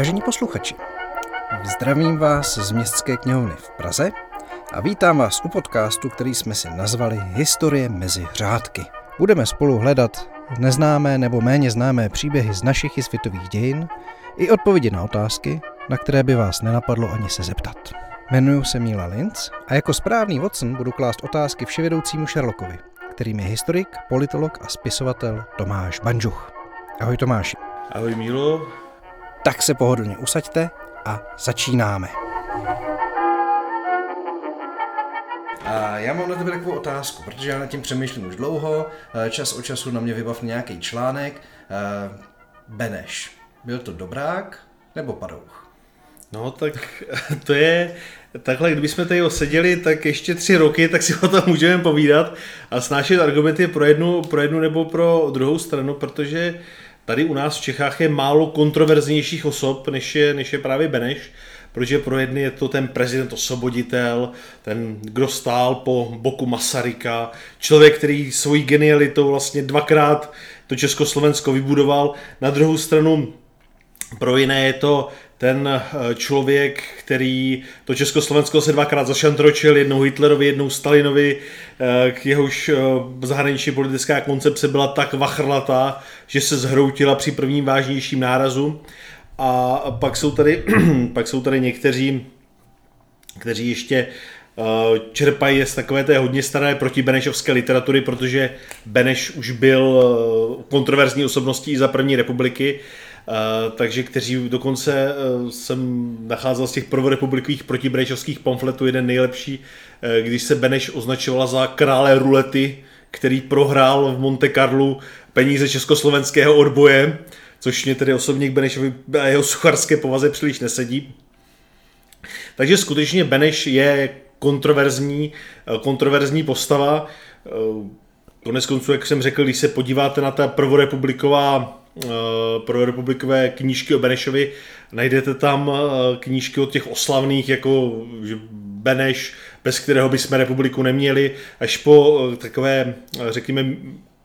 Vážení posluchači, zdravím vás z Městské knihovny v Praze a vítám vás u podcastu, který jsme si nazvali Historie mezi řádky. Budeme spolu hledat neznámé nebo méně známé příběhy z našich i světových dějin i odpovědi na otázky, na které by vás nenapadlo ani se zeptat. Jmenuji se Míla Linz a jako správný Watson budu klást otázky vševědoucímu Sherlockovi, kterým je historik, politolog a spisovatel Tomáš Banžuch. Ahoj Tomáši. Ahoj Mílo. Tak se pohodlně usaďte a začínáme. A já mám na tebe takovou otázku, protože já nad tím přemýšlím už dlouho, eh, čas od času na mě vybav nějaký článek. Eh, Beneš, byl to dobrák nebo padouch? No tak to je, takhle, kdybychom tady seděli tak ještě tři roky, tak si o tom můžeme povídat a snášet argumenty pro jednu, pro jednu nebo pro druhou stranu, protože tady u nás v Čechách je málo kontroverznějších osob, než je, než je právě Beneš, protože pro jedny je to ten prezident osvoboditel, ten, kdo stál po boku Masaryka, člověk, který svojí genialitou vlastně dvakrát to Československo vybudoval. Na druhou stranu pro jiné je to ten eh, člověk, který to Československo se dvakrát zašantročil, jednou Hitlerovi, jednou Stalinovi, eh, k jehož eh, zahraniční politická koncepce byla tak vachrlatá, že se zhroutila při prvním vážnějším nárazu. A pak jsou tady, pak jsou tady někteří, kteří ještě čerpají z takové té hodně staré protibenešovské literatury, protože Beneš už byl kontroverzní osobností i za první republiky takže kteří dokonce uh, jsem nacházel z těch prvorepublikových protibenešovských pamfletů jeden nejlepší, uh, když se Beneš označovala za krále rulety, který prohrál v Monte Carlo peníze československého odboje, což mě tedy osobně k Benešovi a jeho sucharské povaze příliš nesedí. Takže skutečně Beneš je kontroverzní, kontroverzní postava. Konec konců, jak jsem řekl, když se podíváte na ta prvorepubliková Eh, pro republikové knížky o Benešovi. Najdete tam eh, knížky od těch oslavných, jako Beneš, bez kterého bychom republiku neměli, až po eh, takové, řekněme,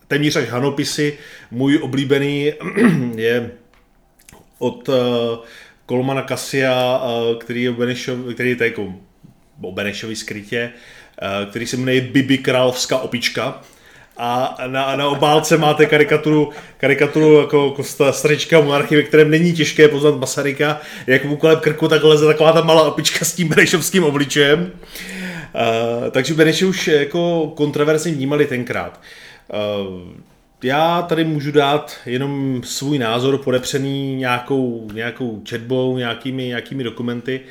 téměř až hanopisy. Můj oblíbený je od Kolmana Kasia, který je o Benešovi, který je jako o Benešovi skrytě, který se jmenuje Bibi Královská opička a na, na obálce máte karikaturu, karikaturu jako, jako strička monarchy, ve kterém není těžké poznat Masaryka, jak mu kolem krku tak leze taková ta malá opička s tím Benešovským obličejem. Uh, takže Beneši už jako kontroverzně vnímali tenkrát. Uh, já tady můžu dát jenom svůj názor podepřený nějakou, nějakou četbou, nějakými, nějakými dokumenty.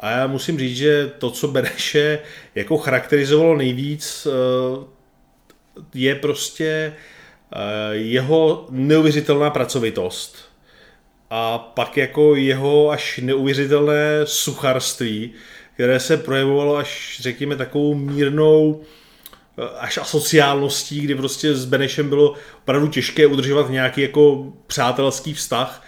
A já musím říct, že to, co Beneše jako charakterizovalo nejvíc, uh, je prostě eh, jeho neuvěřitelná pracovitost a pak jako jeho až neuvěřitelné sucharství, které se projevovalo až, řekněme, takovou mírnou eh, až asociálností, kdy prostě s Benešem bylo opravdu těžké udržovat nějaký jako přátelský vztah.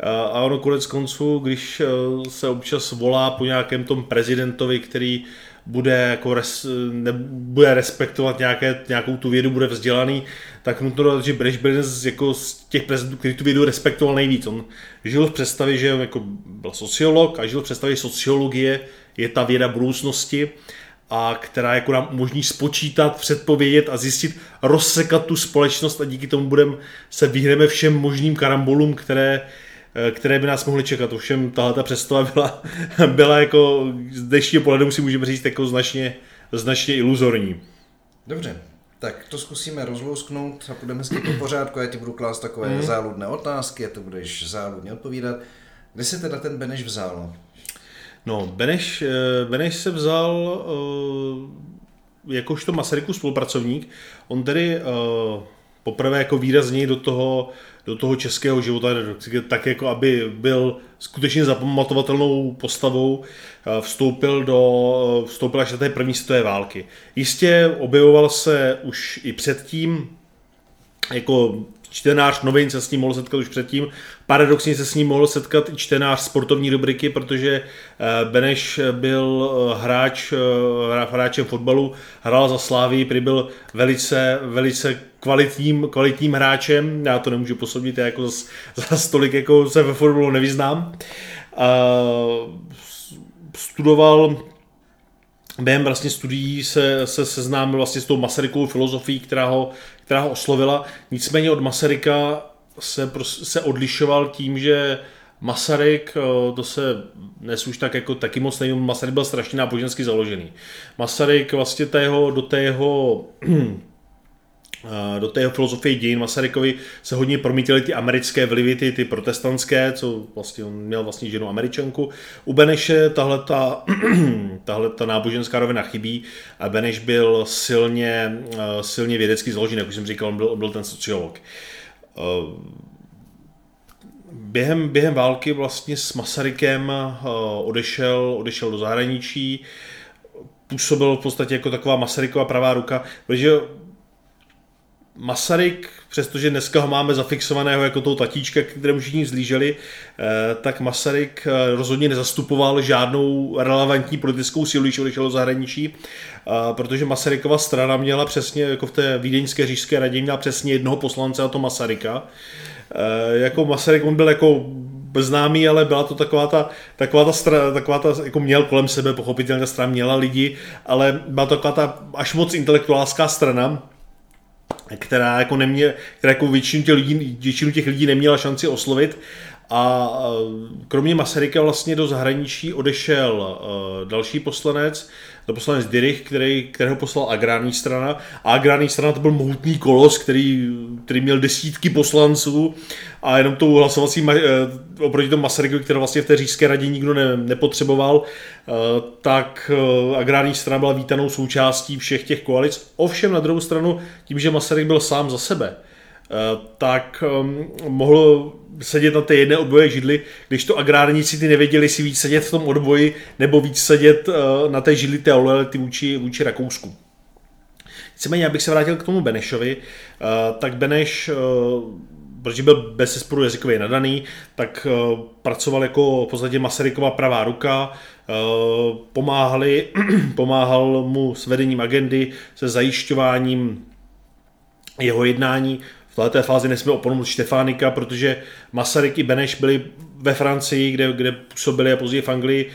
Eh, a ono konec konců, když se občas volá po nějakém tom prezidentovi, který bude, jako res, ne, bude respektovat nějaké, nějakou tu vědu, bude vzdělaný, tak nutno dodat, že jeden z, jako, z těch prezidentů, který tu vědu respektoval nejvíc. On žil v představě, že jako byl sociolog a žil v představě, že sociologie je ta věda budoucnosti, a která jako nám umožní spočítat, předpovědět a zjistit, rozsekat tu společnost a díky tomu budeme se vyhneme všem možným karambolům, které které by nás mohly čekat. Ovšem tahle ta představa byla, byla jako z dnešního pohledu si můžeme říct jako značně, značně iluzorní. Dobře, tak to zkusíme rozlousknout a půjdeme s po pořádku. Já ti budu klást takové mm. záludné otázky a ty budeš záludně odpovídat. Kde se teda ten Beneš vzal? No, Beneš, eh, Beneš se vzal uh, jakožto Masaryku spolupracovník. On tedy poprvé jako výrazněji do toho do toho českého života, tak jako aby byl skutečně zapamatovatelnou postavou, eh, vstoupil, do, vstoupil až do té první světové války. Jistě objevoval se už i předtím, jako čtenář novin se s ním mohl setkat už předtím. Paradoxně se s ním mohl setkat i čtenář sportovní rubriky, protože eh, Beneš byl eh, hráč, hráčem fotbalu, hrál za Slávii, prý byl velice, velice kvalitním, kvalitním hráčem. Já to nemůžu posoudit, já jako za, za stolik jako se ve fotbalu nevyznám. Studoval během vlastně studií se, se seznámil vlastně s tou Masarykovou filozofií, která ho, která ho oslovila. Nicméně od Masaryka se, se odlišoval tím, že Masaryk, to se dnes už tak jako taky moc nevím, Masaryk byl strašně nábožensky založený. Masaryk vlastně té jeho, do té jeho do té filozofie dějin Masarykovi se hodně promítily ty americké vlivy, ty, ty protestantské, co vlastně on měl vlastně ženu američanku. U Beneše tahle ta, tahle ta náboženská rovina chybí a Beneš byl silně, eh, silně vědecky založený, jak už jsem říkal, on byl, byl ten sociolog. Eh, během, během války vlastně s Masarykem eh, odešel, odešel do zahraničí, působil v podstatě jako taková Masaryková pravá ruka, protože Masaryk, přestože dneska ho máme zafixovaného jako tou tatíčka, kterému všichni zlíželi, eh, tak Masaryk eh, rozhodně nezastupoval žádnou relevantní politickou sílu, když odešel do zahraničí, eh, protože Masarykova strana měla přesně, jako v té vídeňské říšské radě, měla přesně jednoho poslance, a to Masaryka. Jako Masaryk, on byl jako známý, ale byla to taková ta, taková ta strana, taková ta, jako měl kolem sebe, pochopitelně ta strana měla lidi, ale byla to taková ta až moc intelektuálská strana, která jako, nemě, která jako většinu, těch lidí, většinu těch lidí neměla šanci oslovit. A kromě Masaryka vlastně do zahraničí odešel další poslanec, to poslanec Dirich, který, kterého poslal agrární strana. A agrární strana to byl mohutný kolos, který, který měl desítky poslanců a jenom tou hlasovací, eh, oproti tomu Masarykovi, který vlastně v té říšské radě nikdo ne, nepotřeboval, eh, tak eh, agrární strana byla vítanou součástí všech těch koalic. Ovšem na druhou stranu, tím, že Masaryk byl sám za sebe, tak ehm, mohl sedět na té jedné odboje židli, když to agrárníci ty nevěděli si víc sedět v tom odboji nebo víc sedět na té židli té lojality vůči, vůči Rakousku. Nicméně, abych se vrátil k tomu Benešovi, tak Beneš protože byl bez zesporu jazykově nadaný, tak pracoval jako v podstatě Masarykova pravá ruka, pomáhali, pomáhal mu s vedením agendy, se zajišťováním jeho jednání. V této fázi nesmíme opomenout Štefánika, protože Masaryk i Beneš byli ve Francii, kde, kde působili a později v Anglii,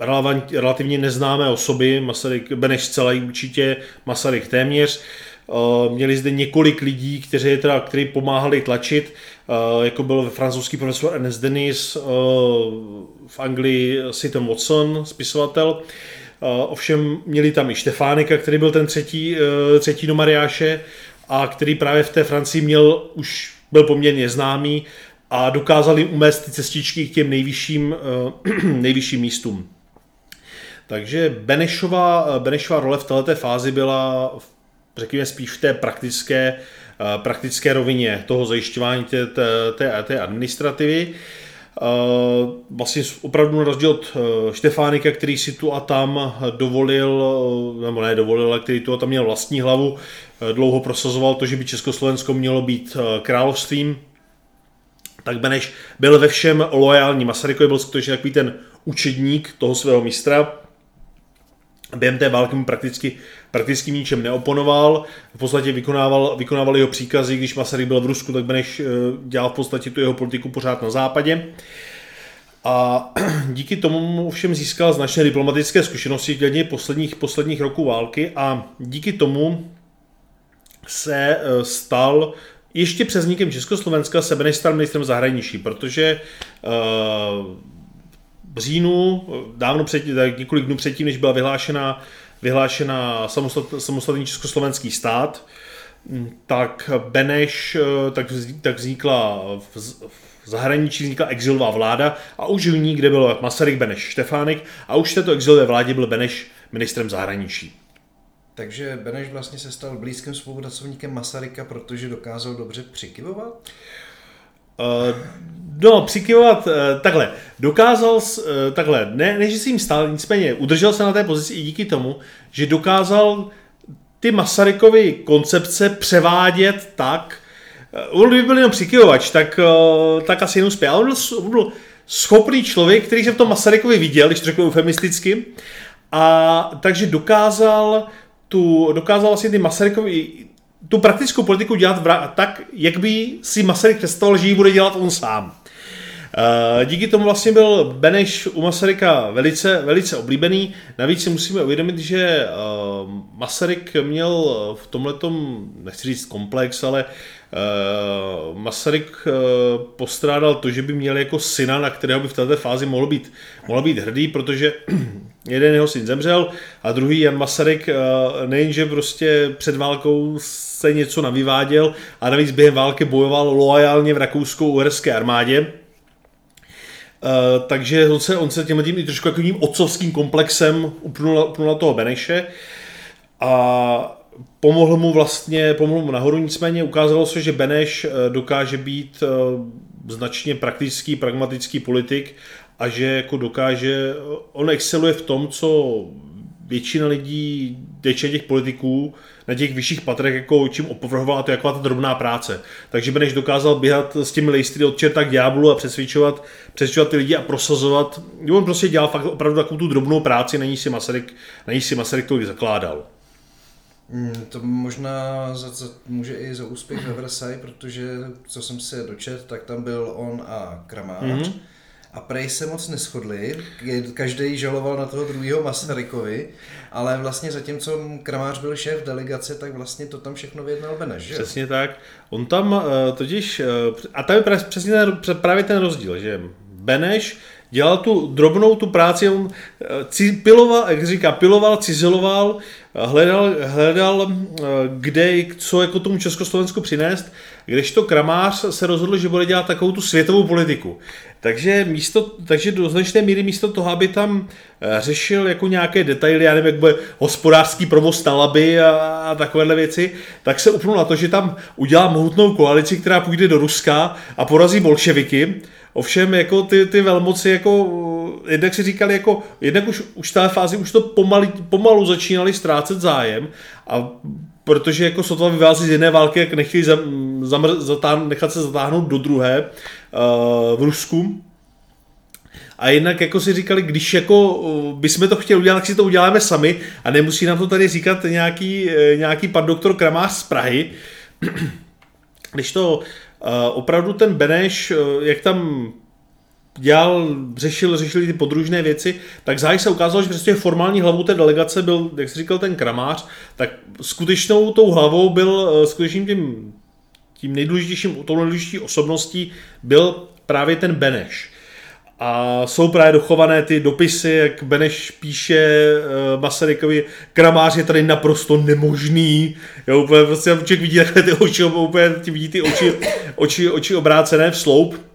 relevant, relativně neznámé osoby, Masaryk, Beneš celý určitě, Masaryk téměř. Eh, měli zde několik lidí, kteří, teda, kteří pomáhali tlačit, eh, jako byl francouzský profesor Ernest Denis, eh, v Anglii Siton Watson, spisovatel. Ovšem měli tam i Štefánika, který byl ten třetí, třetí do Mariáše a který právě v té Francii měl, už byl poměrně známý a dokázali umést ty cestičky k těm nejvyšším, nejvyšším místům. Takže Benešova, Benešova role v této fázi byla řekněme spíš v té praktické, eh, praktické rovině toho zajišťování té, té, té, administrativy. Eh, vlastně opravdu na rozdíl od eh, Štefánika, který si tu a tam dovolil, nebo ne dovolil, ale který tu a tam měl vlastní hlavu, dlouho prosazoval to, že by Československo mělo být královstvím, tak Beneš byl ve všem loajální. Masarykovi byl skutečně takový ten učedník toho svého mistra, během té války mu prakticky, prakticky ničem neoponoval, v podstatě vykonával, vykonával jeho příkazy, když Masaryk byl v Rusku, tak Beneš eh, dělal v podstatě tu jeho politiku pořád na západě. A díky tomu všem získal značné diplomatické zkušenosti v posledních, posledních roků války a díky tomu se eh, stal ještě přes vznikem Československa se Beneš stal ministrem zahraničí, protože uh, říjnu, dávno před, několik dnů předtím, než byla vyhlášena, vyhlášena samostat, samostatný československý stát, tak Beneš, tak, tak vznikla v, v zahraničí vznikla exilová vláda a už v ní, kde byl Masaryk Beneš Štefánek a už v této exilové vládě byl Beneš ministrem zahraničí. Takže Beneš vlastně se stal blízkým spolupracovníkem Masaryka, protože dokázal dobře přikivovat? Uh, no, přikyvovat uh, takhle. Dokázal, uh, takhle, ne, než si jim stál, nicméně udržel se na té pozici i díky tomu, že dokázal ty Masarykovy koncepce převádět tak, on by byl jenom přikyvovač, tak, tak asi jenom spěl. On byl, on byl schopný člověk, který se v tom Masarykovi viděl, když to řeknu eufemisticky, a takže dokázal tu, dokázal vlastně ty Masarykovi tu praktickou politiku dělat vra- tak, jak by si Masaryk představoval, že ji bude dělat on sám. Díky tomu vlastně byl Beneš u Masaryka velice, velice oblíbený. Navíc si musíme uvědomit, že Masaryk měl v tomhletom, nechci říct komplex, ale Masaryk postrádal to, že by měl jako syna, na kterého by v této fázi mohl být, mohl být hrdý, protože jeden jeho syn zemřel a druhý Jan Masaryk nejenže prostě před válkou se něco navyváděl a navíc během války bojoval loajálně v rakouskou-uherské armádě, Uh, takže on se, on se těmhle tím i trošku takovým otcovským komplexem upnul, upnul na toho Beneše. A pomohl mu vlastně, pomohl mu nahoru, nicméně ukázalo se, že Beneš eh, dokáže být uh, značně praktický, pragmatický politik a že jako dokáže, on exceluje v tom, co většina lidí, většina těch politiků na těch vyšších patrech jako čím opovrhovala, to jako ta drobná práce. Takže Beneš dokázal běhat s těmi lejstry od čerta k ďáblu a přesvědčovat, přesvědčovat ty lidi a prosazovat. On prostě dělal fakt opravdu takovou tu drobnou práci, na ní si Masaryk, na ní si Masaryk to zakládal. Hmm, to možná za, za, může i za úspěch ve Versailles, protože co jsem se dočet, tak tam byl on a Kramář. Mm-hmm a prej se moc neschodli, každý žaloval na toho druhého Masarykovi, ale vlastně zatímco Kramář byl šéf delegace, tak vlastně to tam všechno vyjednal Beneš, že? Přesně tak. On tam uh, totiž, uh, a tam je přesně ten, právě ten rozdíl, že Beneš dělal tu drobnou tu práci, on uh, piloval, jak říká, piloval, cizeloval, hledal, hledal kde, co jako tomu Československu přinést, kdežto Kramář se rozhodl, že bude dělat takovou tu světovou politiku. Takže, místo, takže do značné míry místo toho, aby tam eh, řešil jako nějaké detaily, já nevím, jak bude hospodářský provoz talaby a, a takovéhle věci, tak se upnul na to, že tam udělá mohutnou koalici, která půjde do Ruska a porazí bolševiky. Ovšem jako ty, ty velmoci jako jednak si říkali jako, jednak už, už v té fázi už to pomali, pomalu začínali ztrácet zájem a protože jako sotva vyvází z jedné války, jak nechtějí zam, zamr, zatán, nechat se zatáhnout do druhé uh, v Rusku. A jinak jako si říkali, když jako uh, bychom to chtěli udělat, tak si to uděláme sami a nemusí nám to tady říkat nějaký, uh, nějaký pan doktor Kramář z Prahy. když to opravdu ten Beneš, uh, jak tam dělal, řešil, řešil ty podružné věci, tak záhy se ukázalo, že prostě formální hlavou té delegace byl, jak jsi říkal, ten kramář, tak skutečnou tou hlavou byl eh, skutečným tím, tím nejdůležitějším, tou nejdůležitější osobností byl právě ten Beneš. A jsou právě dochované ty dopisy, jak Beneš píše uh, Masarykovi, kramář je tady naprosto nemožný. Jo, úplně prostě člověk vidí takhle ty oči, úplně vidí ty oči, oči, oči obrácené v sloup.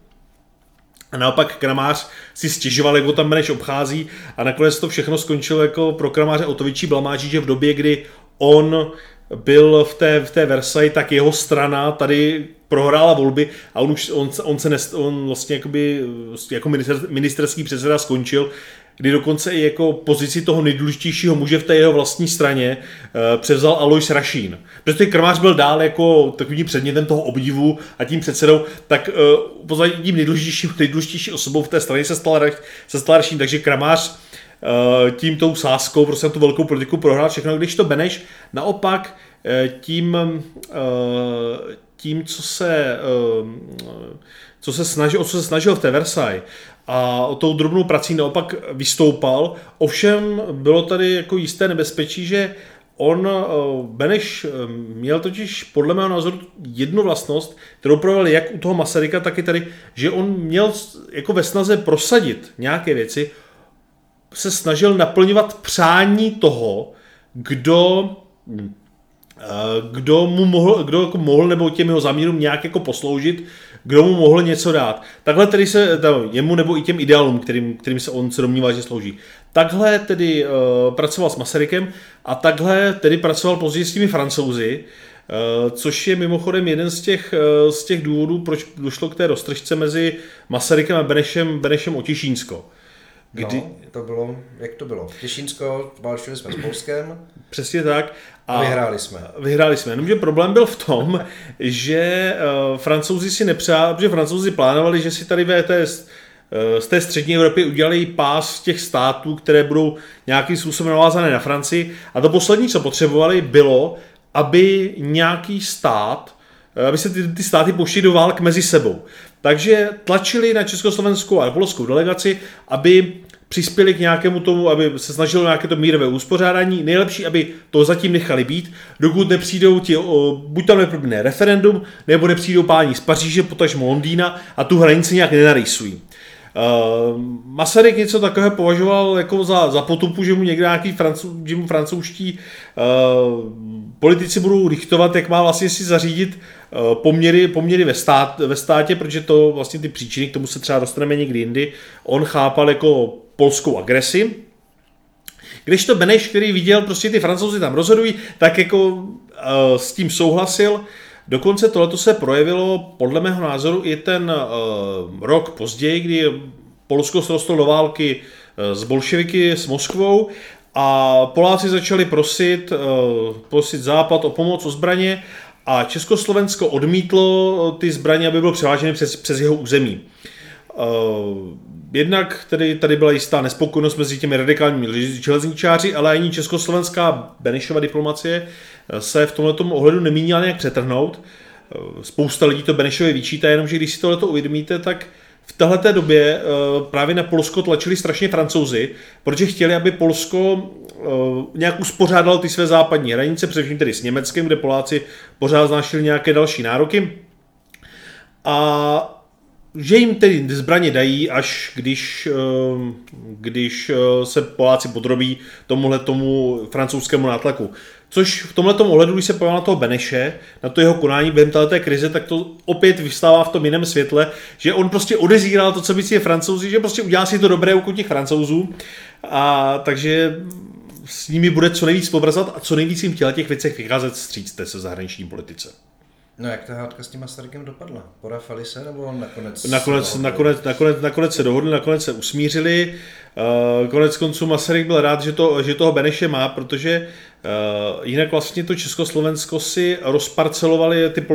A naopak Kramář si stěžoval, jak ho tam Beneš obchází a nakonec to všechno skončilo jako pro Kramáře o to větší blamáží, že v době, kdy on byl v té, v té Versailles, tak jeho strana tady prohrála volby a on už on, on se nest, on vlastně jakoby, jako minister, ministerský předseda skončil kdy dokonce i jako pozici toho nejdůležitějšího muže v té jeho vlastní straně uh, převzal Alois Rašín. Protože Krmář byl dál jako takovým předmětem toho obdivu a tím předsedou, tak uh, pozadí tím nejdůležitějším, nejdůležitější osobou v té straně se stal, se stal Rašín, takže Kramář tím tou sáskou prostě tu velkou politiku prohrál všechno, když to Beneš naopak uh, tím, uh, tím, co se, co se snažil, o co se snažil v té Versailles, a o tou drobnou prací naopak vystoupal. Ovšem bylo tady jako jisté nebezpečí, že on, eh, Beneš, eh, měl totiž podle mého názoru jednu vlastnost, kterou projevil jak u toho Masaryka, tak i tady, že on měl jako ve snaze prosadit nějaké věci, se snažil naplňovat přání toho, kdo eh, kdo mu mohl, kdo jako mohl nebo těm jeho zamírům nějak jako posloužit, kdo mu mohl něco dát. Takhle tedy se, tam, jemu nebo i těm ideálům, kterým, kterým se on se domnívá, že slouží. Takhle tedy uh, pracoval s Masarykem a takhle tedy pracoval později s těmi francouzi, uh, což je mimochodem jeden z těch, uh, z těch důvodů, proč došlo k té roztržce mezi Masarykem a Benešem, Benešem Otišínsko. Kdy... No, to bylo, jak to bylo? Těšínsko, válčili jsme s Polskem. Přesně tak. A vyhráli jsme. Vyhráli jsme. Jenomže problém byl v tom, že uh, francouzi si nepřáli, protože francouzi plánovali, že si tady VTS z té střední Evropy udělali pás těch států, které budou nějakým způsobem navázané na Francii. A to poslední, co potřebovali, bylo, aby nějaký stát, eh, aby se ty, ty státy pošly do válk mezi sebou. Takže tlačili na československou a polskou delegaci, aby přispěli k nějakému tomu, aby se snažilo nějaké to mírové uspořádání. Nejlepší, aby to zatím nechali být, dokud nepřijdou ti, o, buď tam neproběhne referendum, nebo nepřijdou páni z Paříže, potažmo Londýna a tu hranici nějak nenarýsují. Uh, Masaryk něco takového považoval jako za, za potupu, že mu někde nějaký francou, že mu francouzští uh, politici budou diktovat, jak má vlastně si zařídit uh, poměry, poměry ve, stát, ve státě, protože to vlastně ty příčiny, k tomu se třeba dostaneme někdy jindy, on chápal jako polskou agresi, když to Beneš, který viděl, prostě ty francouzi tam rozhodují, tak jako uh, s tím souhlasil, Dokonce tohleto se projevilo podle mého názoru i ten uh, rok později, kdy Polsko se dostalo do války uh, s bolševiky, s Moskvou a Poláci začali prosit, uh, prosit Západ o pomoc, o zbraně a Československo odmítlo ty zbraně, aby bylo převáženy přes, přes jeho území. Uh, jednak tedy tady byla jistá nespokojenost mezi těmi radikálními železničáři, ale ani československá Benešova diplomacie se v tomto ohledu nemínila nějak přetrhnout. Spousta lidí to Benešovi vyčítá, jenomže když si tohleto uvědomíte, tak v této době eh, právě na Polsko tlačili strašně francouzi, protože chtěli, aby Polsko eh, nějak uspořádalo ty své západní hranice, především tedy s Německem, kde Poláci pořád znášeli nějaké další nároky. A že jim tedy zbraně dají, až když, eh, když se Poláci podrobí tomuhle tomu francouzskému nátlaku. Což v tomhle ohledu, když se pojďme na toho Beneše, na to jeho konání během této krize, tak to opět vystává v tom jiném světle, že on prostě odezíral to, co by si je francouzi, že prostě udělá si to dobré u těch francouzů. A takže s nimi bude co nejvíc spolupracovat a co nejvíc jim chtěla těch věcech vycházet stříc té se zahraniční politice. No jak ta hádka s tím Masarykem dopadla? Porafali se nebo nakonec? Nakonec, nakonec, nakonec, nakonec se dohodli, nakonec se usmířili. Uh, konec konců Masaryk byl rád, že, to, že toho Beneše má, protože uh, jinak vlastně to Československo si rozparcelovali ty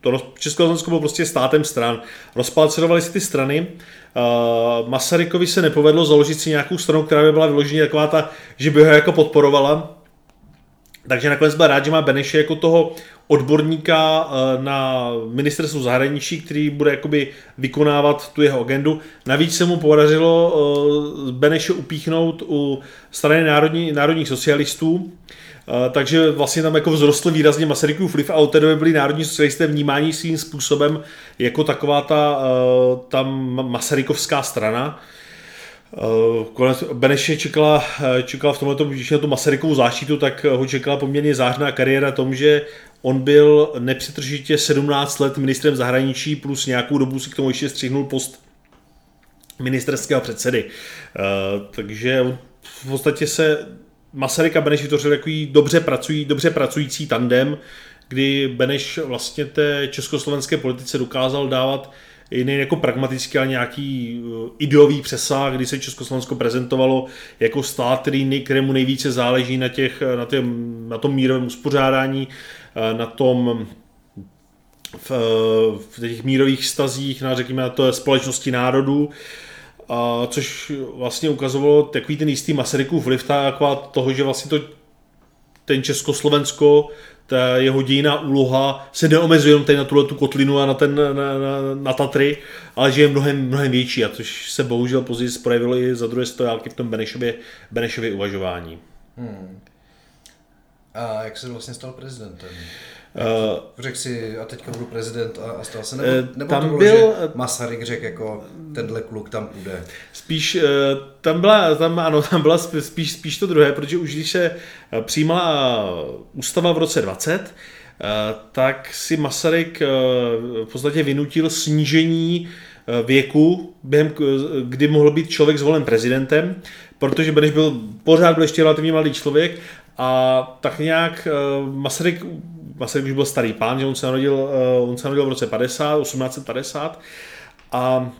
to Československo bylo prostě státem stran. Rozparcelovali si ty strany. Uh, Masarykovi se nepovedlo založit si nějakou stranu, která by byla vyloženě taková ta, že by ho jako podporovala. Takže nakonec byl rád, že má Beneše jako toho odborníka eh, na ministerstvu zahraničí, který bude jakoby vykonávat tu jeho agendu. Navíc se mu podařilo eh, Beneše upíchnout u strany národní, národních socialistů, eh, takže vlastně tam jako vzrostl výrazně Masarykův vliv a od té doby byli národní socialisté vnímání svým způsobem jako taková ta, ta masarykovská strana. Konec Beneše čekala, čekala v tomhle, když na tu Masarykovou záštitu, tak ho čekala poměrně zářná kariéra tom, že On byl nepřetržitě 17 let ministrem zahraničí plus nějakou dobu si k tomu ještě střihnul post ministerského předsedy. Takže v podstatě se Masaryk a Beneš vytvořil takový dobře, pracují, dobře pracující tandem, kdy Beneš vlastně té československé politice dokázal dávat nejen jako pragmatický, ale nějaký eh, ideový přesah, kdy se Československo prezentovalo jako stát, který, kterému nejvíce záleží na, těch, na, těm, na tom mírovém uspořádání, eh, na tom v, v těch mírových stazích, na řekněme na to společnosti národů, a což vlastně ukazovalo takový ten jistý Masarykův vliv taková toho, že vlastně to ten Československo ta jeho dějiná úloha se neomezuje jenom tady na tuhle tu kotlinu a na, ten, na, na, na Tatry, ale že je mnohem, mnohem větší, a což se bohužel později projevilo i za druhé stojálky v tom Benešově, Benešově uvažování. Hmm. A jak se vlastně stal prezidentem? Uh, řekl si, a teďka budu prezident a, a stal se, nebo, uh, nebo tam to bylo, byl, že Masaryk řekl jako, tenhle kluk tam půjde? Spíš, uh, tam byla, tam, ano, tam byla spíš, spíš to druhé, protože už když se přijímala ústava v roce 20, tak si Masaryk v podstatě vynutil snížení věku, během, kdy mohl být člověk zvolen prezidentem, protože Beneš byl pořád byl ještě relativně mladý člověk a tak nějak Masaryk Masaryk už byl starý pán, že on se narodil, uh, on se narodil v roce 50, 1850 a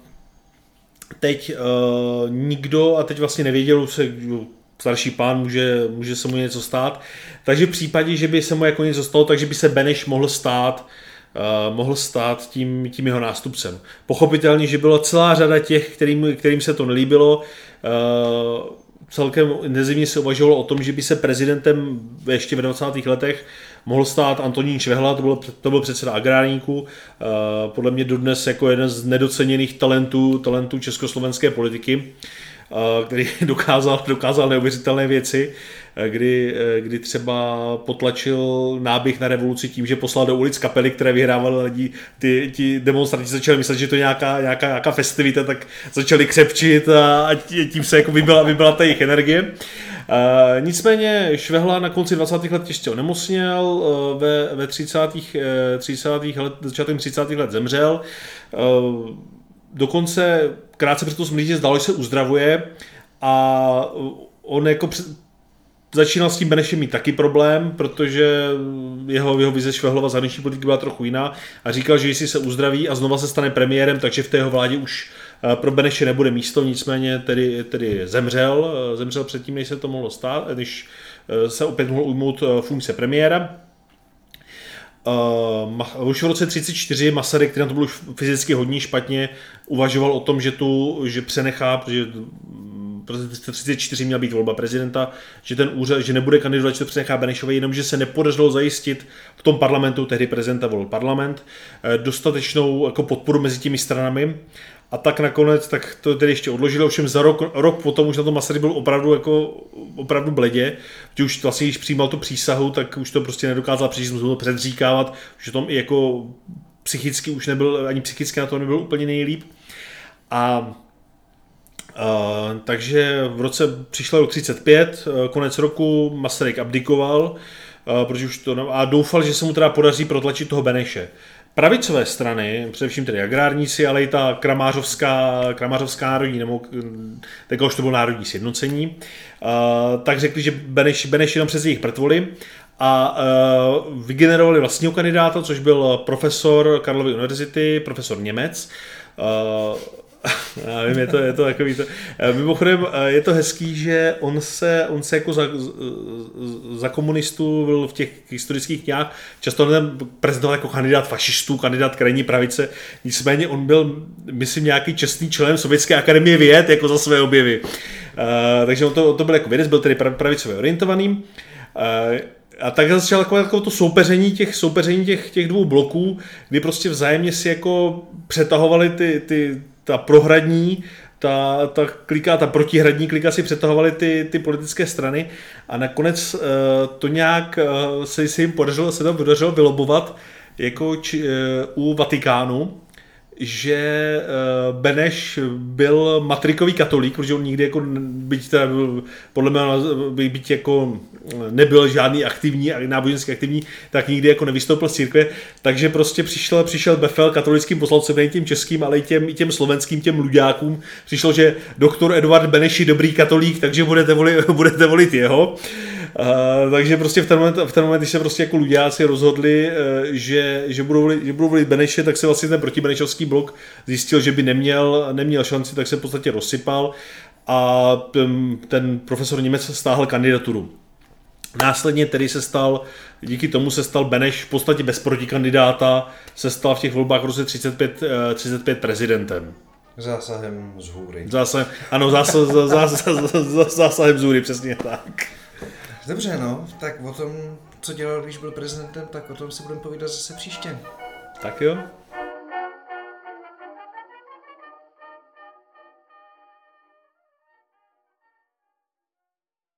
teď uh, nikdo a teď vlastně nevěděl, se starší pán může, může se mu něco stát. Takže v případě, že by se mu jako něco stalo, takže by se Beneš mohl stát uh, mohl stát tím, tím jeho nástupcem. Pochopitelně, že byla celá řada těch, kterým, kterým se to nelíbilo. Uh, celkem intenzivně se uvažovalo o tom, že by se prezidentem ještě v 20. letech mohl stát Antonín Švehla, to byl, to byl předseda agrárníků, uh, podle mě dodnes jako jeden z nedoceněných talentů, talentů československé politiky, uh, který dokázal, dokázal neuvěřitelné věci. Eh, kdy, eh, kdy třeba potlačil náběh na revoluci tím, že poslal do ulic kapely, které vyhrávaly lidi, ty, ti demonstranti začali myslet, že to je nějaká, nějaká, nějaká festivita, tak začali křepčit a, tím se jako vybila, vybila ta jejich energie. Uh, nicméně Švehla na konci 20. let těžce onemocněl, uh, ve, ve 30. 30. let, začátkem 30. let zemřel. Dokonce krátce před to smrtí zdalo, že se uzdravuje a on jako začínal s tím Benešem mít taky problém, protože jeho, jeho vize Švehlova zahraniční politiky byla trochu jiná a říkal, že jestli se uzdraví a znova se stane premiérem, takže v té jeho vládě už eh, pro Beneše nebude místo, nicméně tedy, tedy zemřel, eh, zemřel předtím, než se to mohlo stát, než eh, se opět mohl ujmout funkce premiéra. Uh, už v roce 34 Masaryk, který na to byl už fyzicky hodně špatně, uvažoval o tom, že tu že přenechá, protože protože 34 měla být volba prezidenta, že ten úřad, že nebude kandidovat, že to přenechá Benešové, jenom že se nepodařilo zajistit v tom parlamentu, tehdy prezidenta volil parlament, eh, dostatečnou jako podporu mezi těmi stranami a tak nakonec, tak to tedy ještě odložilo, ovšem za rok, rok potom už na to Masaryk byl opravdu jako opravdu bledě, že už vlastně, když přijímal tu přísahu, tak už to prostě nedokázal přijít, musel to předříkávat, že tom i jako psychicky už nebyl, ani psychicky na to nebyl úplně nejlíp. A Uh, takže v roce přišel rok 35, uh, konec roku, Masaryk abdikoval, uh, protože už to, a doufal, že se mu teda podaří protlačit toho Beneše. Pravicové strany, především tedy agrárníci, ale i ta kramářovská, kramářovská národní, nebo tak už to bylo národní sjednocení, uh, tak řekli, že Beneš, Beneš jenom přes jejich mrtvoli a uh, vygenerovali vlastního kandidáta, což byl profesor Karlovy univerzity, profesor Němec, já vím, je to, je to takový to. Eh, mimochodem, eh, je to hezký, že on se, on se jako za, za komunistů byl v těch historických knihách často ten prezentoval jako kandidát fašistů, kandidát krajní pravice, nicméně on byl, myslím, nějaký čestný člen Sovětské akademie věd jako za své objevy. Uh, takže on to, on to byl jako vědec, byl tedy pravicově orientovaný. A tak začalo jako, jako to soupeření těch, soupeření těch, těch dvou bloků, kdy prostě vzájemně si jako přetahovali ty, ty, ta prohradní, ta, ta klika, ta protihradní klika si přetahovaly ty, ty politické strany a nakonec uh, to nějak uh, se, se jim podařilo, se to podařilo vylobovat jako či, uh, u Vatikánu, že uh, Beneš byl matrikový katolík, protože on nikdy jako, byť teda podle mě byť jako nebyl žádný aktivní, náboženský aktivní, tak nikdy jako nevystoupil z církve, takže prostě přišel, přišel Befel katolickým poslancem, nejen těm českým, ale i těm, i těm slovenským, těm ludákům, přišlo, že doktor Eduard Beneš je dobrý katolík, takže budete volit, budete volit jeho. Takže prostě v ten moment, v ten moment když se prostě jako ludáci rozhodli, uh, že, že, budou volit, že budou volit Beneše, tak se vlastně ten protibenešovský blok zjistil, že by neměl, neměl šanci, tak se v podstatě rozsypal a ten, ten profesor Němec stáhl kandidaturu. Následně tedy se stal, díky tomu se stal Beneš v podstatě bez protikandidáta, se stal v těch volbách v roce 35, 35 prezidentem. Zásahem z hůry. Zásahem, ano, zásah, zásah, zásah, zásahem z hůry, přesně tak. Dobře, no, tak o tom, co dělal, když byl prezidentem, tak o tom si budeme povídat zase příště. Tak jo.